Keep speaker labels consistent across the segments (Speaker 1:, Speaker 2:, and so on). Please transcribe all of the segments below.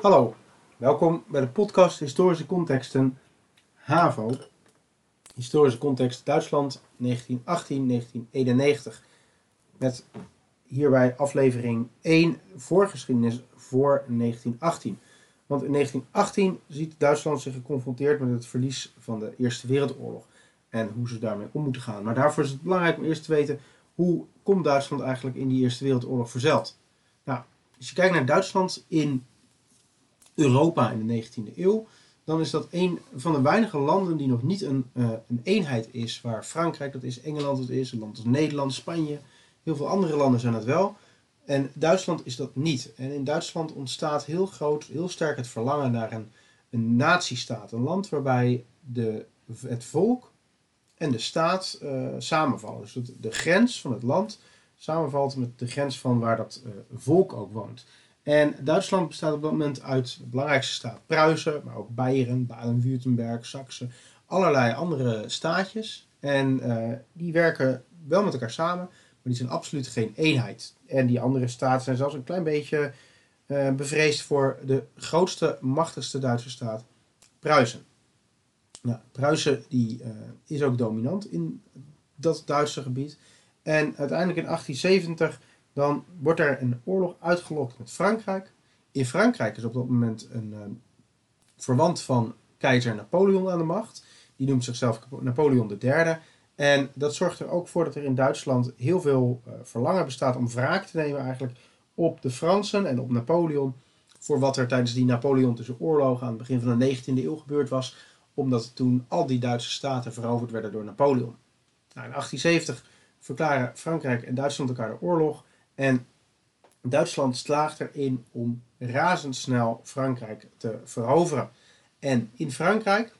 Speaker 1: Hallo, welkom bij de podcast Historische Contexten HAVO. Historische context Duitsland 1918-1991. Met hierbij aflevering 1 voorgeschiedenis voor 1918. Want in 1918 ziet Duitsland zich geconfronteerd met het verlies van de Eerste Wereldoorlog. En hoe ze daarmee om moeten gaan. Maar daarvoor is het belangrijk om eerst te weten hoe komt Duitsland eigenlijk in die Eerste Wereldoorlog verzeld. Nou, als je kijkt naar Duitsland in Europa in de 19e eeuw, dan is dat een van de weinige landen die nog niet een, uh, een eenheid is. Waar Frankrijk dat is, Engeland dat is, een land als Nederland, Spanje, heel veel andere landen zijn het wel. En Duitsland is dat niet. En in Duitsland ontstaat heel groot, heel sterk het verlangen naar een, een natiestaat. Een land waarbij de, het volk en de staat uh, samenvallen. Dus de grens van het land samenvalt met de grens van waar dat uh, volk ook woont. En Duitsland bestaat op dat moment uit de belangrijkste staat Pruisen, maar ook Beieren, Baden-Württemberg, Saxe, allerlei andere staatjes. En uh, die werken wel met elkaar samen, maar die zijn absoluut geen eenheid. En die andere staten zijn zelfs een klein beetje uh, bevreesd voor de grootste, machtigste Duitse staat, Pruisen. Nou, Pruisen die, uh, is ook dominant in dat Duitse gebied. En uiteindelijk in 1870 dan wordt er een oorlog uitgelokt met Frankrijk. In Frankrijk is op dat moment een uh, verwant van keizer Napoleon aan de macht. Die noemt zichzelf Napoleon III. En dat zorgt er ook voor dat er in Duitsland heel veel uh, verlangen bestaat om wraak te nemen eigenlijk op de Fransen en op Napoleon. Voor wat er tijdens die Napoleon tussen oorlogen aan het begin van de 19e eeuw gebeurd was. Omdat toen al die Duitse staten veroverd werden door Napoleon. Nou, in 1870 verklaren Frankrijk en Duitsland elkaar de oorlog. En Duitsland slaagt erin om razendsnel Frankrijk te veroveren. En in Frankrijk,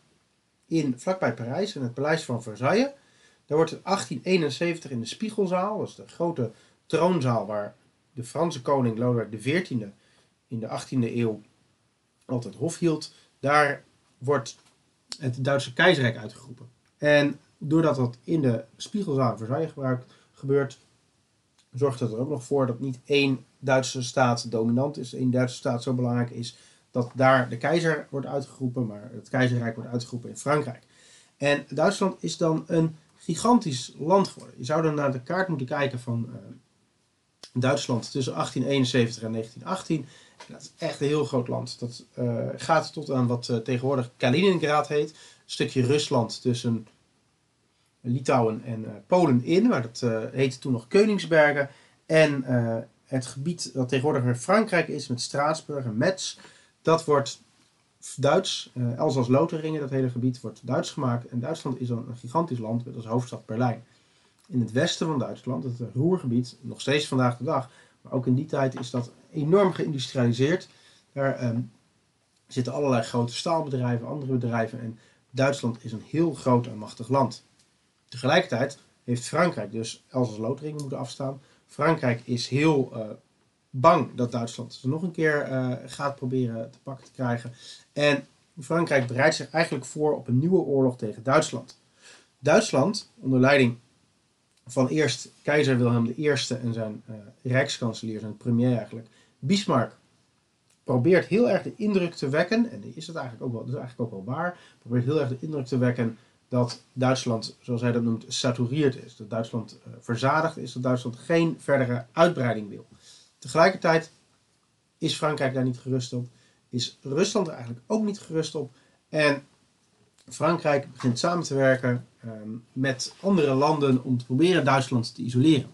Speaker 1: in, vlakbij Parijs, in het paleis van Versailles, daar wordt in 1871 in de Spiegelzaal, dat is de grote troonzaal waar de Franse koning Lodewijk XIV in de 18e eeuw altijd hof hield, daar wordt het Duitse keizerrijk uitgeroepen. En doordat dat in de Spiegelzaal in Versailles gebeurt, zorgt het er ook nog voor dat niet één Duitse staat dominant is, één Duitse staat zo belangrijk is dat daar de keizer wordt uitgeroepen, maar het keizerrijk wordt uitgeroepen in Frankrijk. En Duitsland is dan een gigantisch land geworden. Je zou dan naar de kaart moeten kijken van uh, Duitsland tussen 1871 en 1918. En dat is echt een heel groot land. Dat uh, gaat tot aan wat uh, tegenwoordig Kaliningrad heet. Een stukje Rusland tussen Litouwen en uh, Polen in, maar dat uh, heette toen nog Koningsbergen. En uh, het gebied dat tegenwoordig in Frankrijk is, met Straatsburg en Metz, dat wordt Duits. Elzas-Lotharingen, dat hele gebied, wordt Duits gemaakt. En Duitsland is dan een gigantisch land met als hoofdstad Berlijn. In het westen van Duitsland, het Roergebied, nog steeds vandaag de dag, maar ook in die tijd is dat enorm geïndustrialiseerd. Daar um, zitten allerlei grote staalbedrijven, andere bedrijven. En Duitsland is een heel groot en machtig land. Tegelijkertijd heeft Frankrijk dus Elsass-Lotharingen moeten afstaan. Frankrijk is heel uh, bang dat Duitsland er nog een keer uh, gaat proberen te pakken te krijgen. En Frankrijk bereidt zich eigenlijk voor op een nieuwe oorlog tegen Duitsland. Duitsland, onder leiding van eerst keizer Wilhelm I en zijn uh, rijkskanselier, zijn premier eigenlijk, Bismarck, probeert heel erg de indruk te wekken, en is dat eigenlijk ook wel, dat is eigenlijk ook wel waar, probeert heel erg de indruk te wekken dat Duitsland, zoals hij dat noemt, saturierd is. Dat Duitsland uh, verzadigd is, dat Duitsland geen verdere uitbreiding wil. Tegelijkertijd is Frankrijk daar niet gerust op, is Rusland er eigenlijk ook niet gerust op. En Frankrijk begint samen te werken um, met andere landen om te proberen Duitsland te isoleren.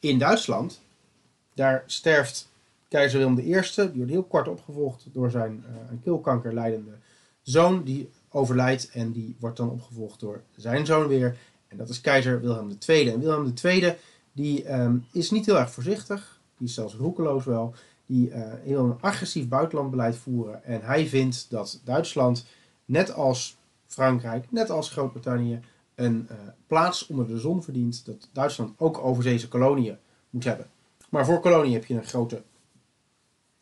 Speaker 1: In Duitsland, daar sterft keizer Willem I, die wordt heel kort opgevolgd door zijn uh, aan keelkanker leidende zoon, die overlijdt en die wordt dan opgevolgd door zijn zoon weer. En dat is keizer Wilhelm II. En Wilhelm II die, um, is niet heel erg voorzichtig, die is zelfs roekeloos wel. Die uh, wil een agressief buitenlandbeleid voeren. En hij vindt dat Duitsland, net als Frankrijk, net als Groot-Brittannië, een uh, plaats onder de zon verdient. Dat Duitsland ook overzeese koloniën moet hebben. Maar voor koloniën heb je een grote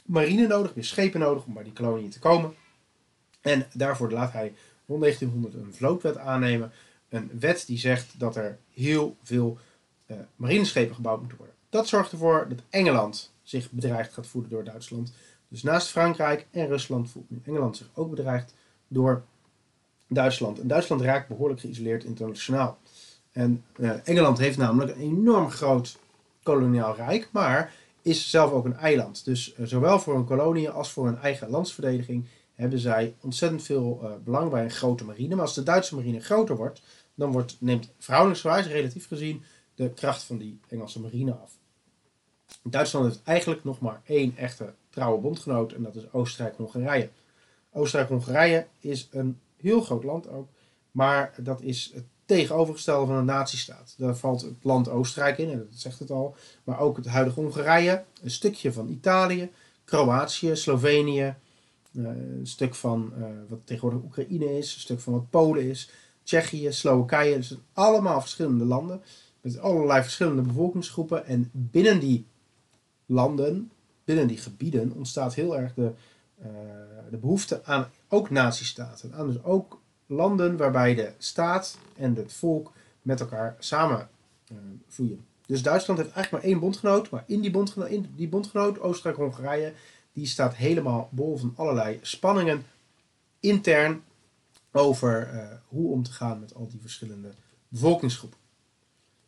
Speaker 1: marine nodig, weer schepen nodig om bij die koloniën te komen. En daarvoor laat hij rond 1900 een vlootwet aannemen. Een wet die zegt dat er heel veel uh, marineschepen gebouwd moeten worden. Dat zorgt ervoor dat Engeland zich bedreigd gaat voelen door Duitsland. Dus naast Frankrijk en Rusland voelt nu Engeland zich ook bedreigd door Duitsland. En Duitsland raakt behoorlijk geïsoleerd internationaal. En uh, Engeland heeft namelijk een enorm groot koloniaal rijk, maar is zelf ook een eiland. Dus uh, zowel voor een kolonie als voor een eigen landsverdediging hebben zij ontzettend veel uh, belang bij een grote marine. Maar als de Duitse marine groter wordt, dan wordt, neemt verhoudingsgewijs, relatief gezien, de kracht van die Engelse marine af. Duitsland heeft eigenlijk nog maar één echte trouwe bondgenoot en dat is Oostenrijk-Hongarije. Oostenrijk-Hongarije is een heel groot land ook, maar dat is het tegenovergestelde van een nazistaat. Daar valt het land Oostenrijk in, en dat zegt het al, maar ook het huidige Hongarije, een stukje van Italië, Kroatië, Slovenië, een stuk van uh, wat tegenwoordig Oekraïne is, een stuk van wat Polen is, Tsjechië, Slowakije. Dus allemaal verschillende landen met allerlei verschillende bevolkingsgroepen. En binnen die landen, binnen die gebieden, ontstaat heel erg de, uh, de behoefte aan ook nazistaten. Aan dus ook landen waarbij de staat en het volk met elkaar samen uh, vloeien. Dus Duitsland heeft eigenlijk maar één bondgenoot, maar in die in die bondgenoot Oostenrijk-Hongarije, die staat helemaal bol van allerlei spanningen intern over uh, hoe om te gaan met al die verschillende bevolkingsgroepen.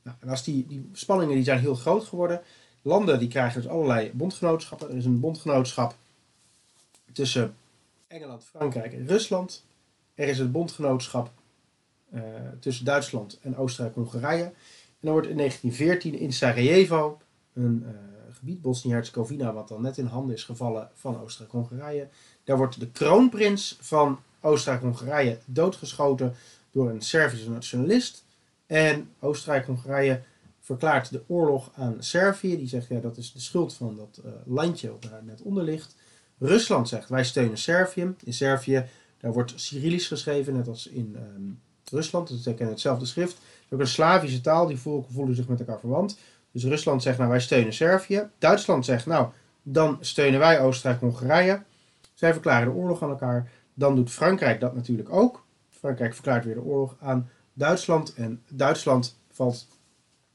Speaker 1: Nou, en als die, die spanningen die zijn heel groot geworden, landen die krijgen dus allerlei bondgenootschappen. Er is een bondgenootschap tussen Engeland, Frankrijk en Rusland. Er is een bondgenootschap uh, tussen Duitsland en Oostenrijk-Hongarije. En dan wordt in 1914 in Sarajevo, een uh, gebied Bosnië-Herzegovina, wat dan net in handen is gevallen van Oostenrijk-Hongarije, daar wordt de kroonprins van Oostenrijk-Hongarije doodgeschoten door een Servische nationalist. En Oostenrijk-Hongarije verklaart de oorlog aan Servië. Die zegt ja, dat is de schuld van dat uh, landje wat daar net onder ligt. Rusland zegt wij steunen Servië. In Servië daar wordt Cyrillisch geschreven, net als in um, Rusland. Dus ze kennen hetzelfde schrift. Het is ook een Slavische taal, die volken voelen zich met elkaar verwant. Dus Rusland zegt nou wij steunen Servië. Duitsland zegt nou dan steunen wij Oostenrijk-Hongarije. Zij verklaren de oorlog aan elkaar. Dan doet Frankrijk dat natuurlijk ook. Frankrijk verklaart weer de oorlog aan Duitsland en Duitsland valt,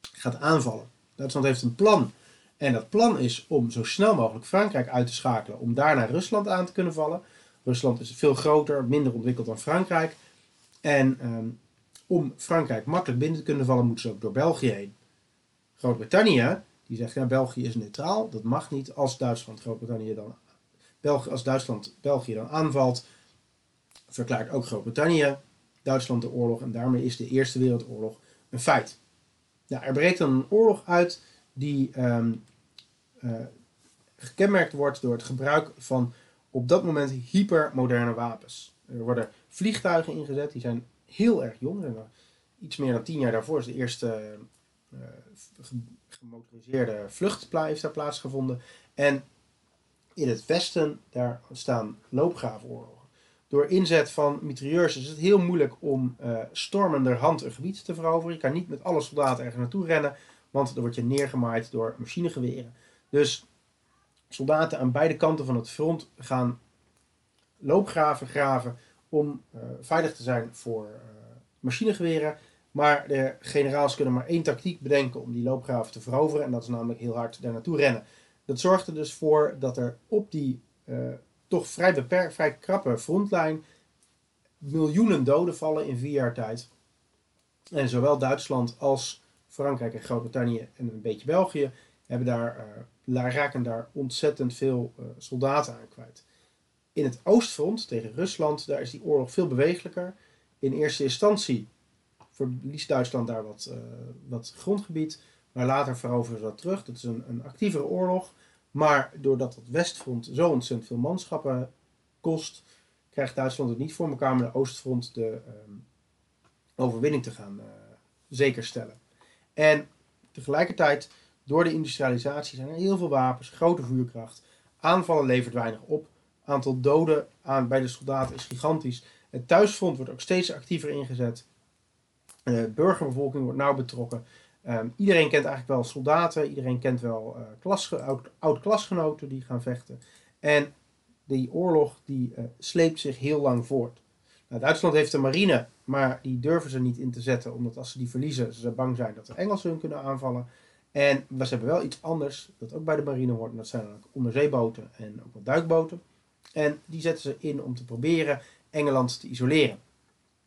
Speaker 1: gaat aanvallen. Duitsland heeft een plan. En dat plan is om zo snel mogelijk Frankrijk uit te schakelen, om daarna Rusland aan te kunnen vallen. Rusland is veel groter, minder ontwikkeld dan Frankrijk. En um, om Frankrijk makkelijk binnen te kunnen vallen, moeten ze ook door België heen. Groot-Brittannië, die zegt, ja, België is neutraal, dat mag niet. Als Duitsland Groot-Brittannië dan, België, als Duitsland België dan aanvalt, verklaart ook Groot-Brittannië Duitsland de oorlog en daarmee is de Eerste Wereldoorlog een feit. Nou, er breekt dan een oorlog uit die um, uh, gekenmerkt wordt door het gebruik van op dat moment hypermoderne wapens. Er worden vliegtuigen ingezet, die zijn heel erg jong. Iets meer dan tien jaar daarvoor is de eerste gemotoriseerde vlucht heeft daar plaatsgevonden. En in het westen, daar staan loopgravenoorlogen. Door inzet van mitrailleurs is het heel moeilijk om uh, stormenderhand een gebied te veroveren. Je kan niet met alle soldaten ergens naartoe rennen, want dan word je neergemaaid door machinegeweren. Dus soldaten aan beide kanten van het front gaan loopgraven graven om uh, veilig te zijn voor machinegeweren. Maar de generaals kunnen maar één tactiek bedenken om die loopgraven te veroveren. En dat is namelijk heel hard daar naartoe rennen. Dat zorgt er dus voor dat er op die uh, toch vrij beperkt, vrij krappe frontlijn miljoenen doden vallen in vier jaar tijd. En zowel Duitsland als Frankrijk en Groot-Brittannië en een beetje België hebben daar, uh, raken daar ontzettend veel uh, soldaten aan kwijt. In het oostfront tegen Rusland, daar is die oorlog veel bewegelijker. In eerste instantie verliest Duitsland daar wat, uh, wat grondgebied, maar later veroveren ze dat terug. Dat is een, een actievere oorlog. Maar doordat het westfront zo ontzettend veel manschappen kost, krijgt Duitsland het niet voor elkaar om de oostfront de um, overwinning te gaan uh, zekerstellen. En tegelijkertijd, door de industrialisatie zijn er heel veel wapens, grote vuurkracht. Aanvallen levert weinig op. Aantal doden aan, bij de soldaten is gigantisch. Het thuisfront wordt ook steeds actiever ingezet. De burgerbevolking wordt nauw betrokken. Um, iedereen kent eigenlijk wel soldaten, iedereen kent wel uh, klas, oud, oud, klasgenoten die gaan vechten. En die oorlog die uh, sleept zich heel lang voort. Nou, Duitsland heeft een marine, maar die durven ze niet in te zetten, omdat als ze die verliezen, ze bang zijn dat de Engelsen hun kunnen aanvallen. En ze hebben wel iets anders, dat ook bij de marine hoort. En dat zijn dan onderzeeboten en ook wat duikboten. En die zetten ze in om te proberen Engeland te isoleren.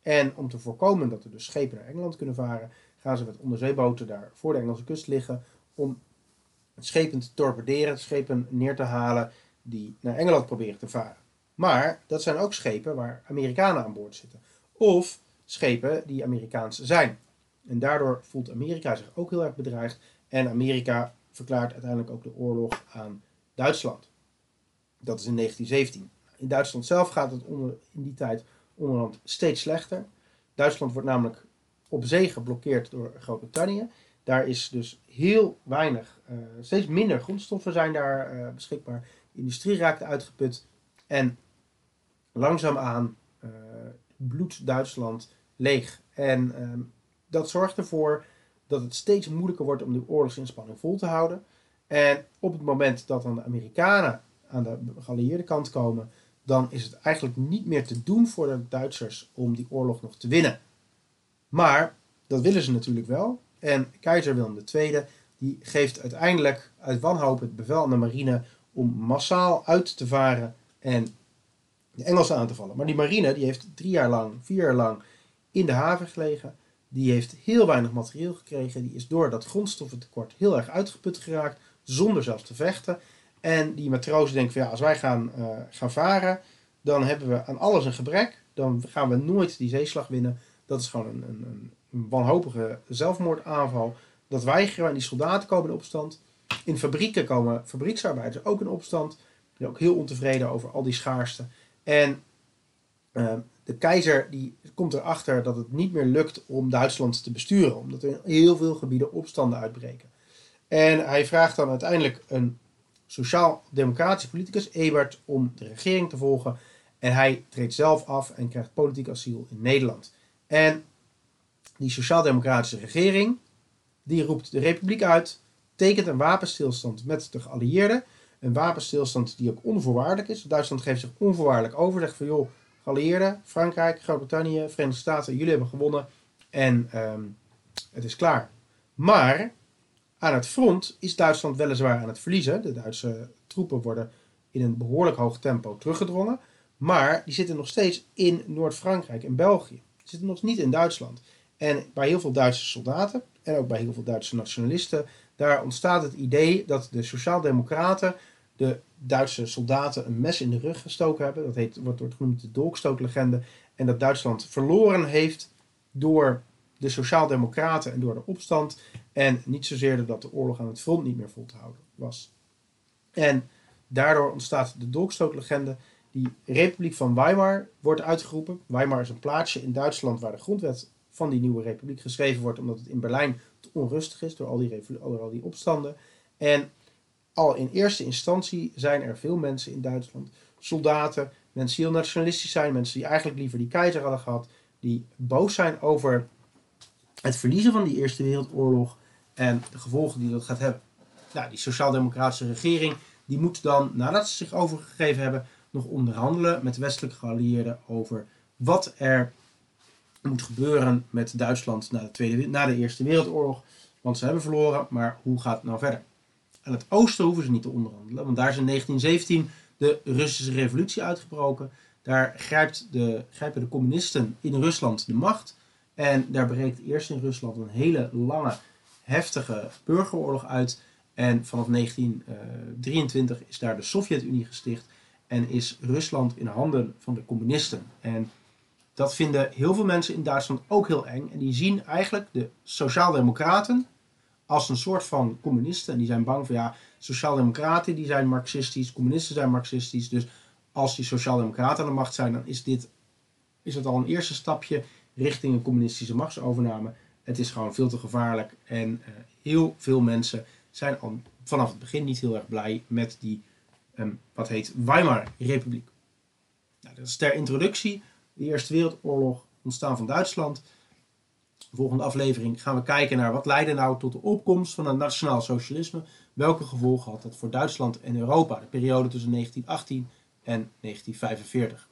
Speaker 1: En om te voorkomen dat er dus schepen naar Engeland kunnen varen, gaan ze met onderzeeboten daar voor de Engelse kust liggen om schepen te torpederen, schepen neer te halen die naar Engeland proberen te varen. Maar dat zijn ook schepen waar Amerikanen aan boord zitten. Of schepen die Amerikaans zijn. En daardoor voelt Amerika zich ook heel erg bedreigd. En Amerika verklaart uiteindelijk ook de oorlog aan Duitsland. Dat is in 1917. In Duitsland zelf gaat het onder, in die tijd onderhand steeds slechter. Duitsland wordt namelijk op zee geblokkeerd door Groot-Brittannië. Daar is dus heel weinig, uh, steeds minder grondstoffen zijn daar uh, beschikbaar. De industrie raakt uitgeput. En langzaamaan uh, bloedt Duitsland leeg. En ehm, dat zorgt ervoor dat het steeds moeilijker wordt om de oorlogsinspanning vol te houden. En op het moment dat dan de Amerikanen aan de geallieerde kant komen, dan is het eigenlijk niet meer te doen voor de Duitsers om die oorlog nog te winnen. Maar dat willen ze natuurlijk wel. En keizer Willem II die geeft uiteindelijk uit wanhoop het bevel aan de marine om massaal uit te varen en de Engelsen aan te vallen. Maar die marine die heeft drie jaar lang, vier jaar lang in de haven gelegen. Die heeft heel weinig materieel gekregen. Die is door dat grondstoffentekort heel erg uitgeput geraakt, zonder zelfs te vechten. En die matrozen denken van ja, als wij gaan, uh, gaan varen, dan hebben we aan alles een gebrek. Dan gaan we nooit die zeeslag winnen. Dat is gewoon een, een, een wanhopige zelfmoordaanval. Dat weigeren en die soldaten komen in opstand. In fabrieken komen fabrieksarbeiders ook in opstand. Die ook heel ontevreden over al die schaarste. En uh, de keizer die komt erachter dat het niet meer lukt om Duitsland te besturen. Omdat er in heel veel gebieden opstanden uitbreken. En hij vraagt dan uiteindelijk een sociaal-democratische politicus, Ebert, om de regering te volgen. En hij treedt zelf af en krijgt politiek asiel in Nederland. En die sociaal-democratische regering, die roept de republiek uit, tekent een wapenstilstand met de geallieerden. Een wapenstilstand die ook onvoorwaardelijk is. Duitsland geeft zich onvoorwaardelijk over, zegt van joh, geallieerden, Frankrijk, Groot-Brittannië, Verenigde Staten, jullie hebben gewonnen en um, het is klaar. Maar aan het front is Duitsland weliswaar aan het verliezen. De Duitse troepen worden in een behoorlijk hoog tempo teruggedrongen. Maar die zitten nog steeds in Noord-Frankrijk en België. Die zitten nog niet in Duitsland. En bij heel veel Duitse soldaten en ook bij heel veel Duitse nationalisten, daar ontstaat het idee dat de Sociaaldemocraten de Duitse soldaten een mes in de rug gestoken hebben. Dat heet, wordt, wordt genoemd de dolkstootlegende. En dat Duitsland verloren heeft door de Sociaaldemocraten en door de opstand. En niet zozeer dat de oorlog aan het front niet meer vol te houden was. En daardoor ontstaat de dolkstootlegende. Die Republiek van Weimar wordt uitgeroepen. Weimar is een plaatsje in Duitsland waar de grondwet van die nieuwe republiek geschreven wordt, omdat het in Berlijn te onrustig is door al die, door al die opstanden. En al in eerste instantie zijn er veel mensen in Duitsland, soldaten, mensen die heel nationalistisch zijn, mensen die eigenlijk liever die keizer hadden gehad, die boos zijn over het verliezen van die Eerste Wereldoorlog en de gevolgen die dat gaat hebben. Nou, die sociaal-democratische regering die moet dan, nadat ze zich overgegeven hebben, nog onderhandelen met westelijke geallieerden over wat er moet gebeuren met Duitsland na de, tweede, na de Eerste Wereldoorlog. Want ze hebben verloren, maar hoe gaat het nou verder? Aan het oosten hoeven ze niet te onderhandelen, want daar is in 1917 de Russische revolutie uitgebroken. Daar grijpt de, grijpen de communisten in Rusland de macht. En daar breekt eerst in Rusland een hele lange, heftige burgeroorlog uit. En vanaf 1923 is daar de Sovjet-Unie gesticht en is Rusland in handen van de communisten. En dat vinden heel veel mensen in Duitsland ook heel eng. En die zien eigenlijk de Sociaaldemocraten als een soort van communisten. En die zijn bang van ja, Sociaaldemocraten die zijn marxistisch, communisten zijn marxistisch. Dus als die Sociaaldemocraten aan de macht zijn, dan is dit is het al een eerste stapje richting een communistische machtsovername. Het is gewoon veel te gevaarlijk. En uh, heel veel mensen zijn al vanaf het begin niet heel erg blij met die, um, wat heet, Weimar-republiek. Nou, dat is ter introductie de Eerste Wereldoorlog, ontstaan van Duitsland. De volgende aflevering gaan we kijken naar wat leidde nou tot de opkomst van het nationaal socialisme. Welke gevolgen had dat voor Duitsland en Europa, de periode tussen 1918 en 1945.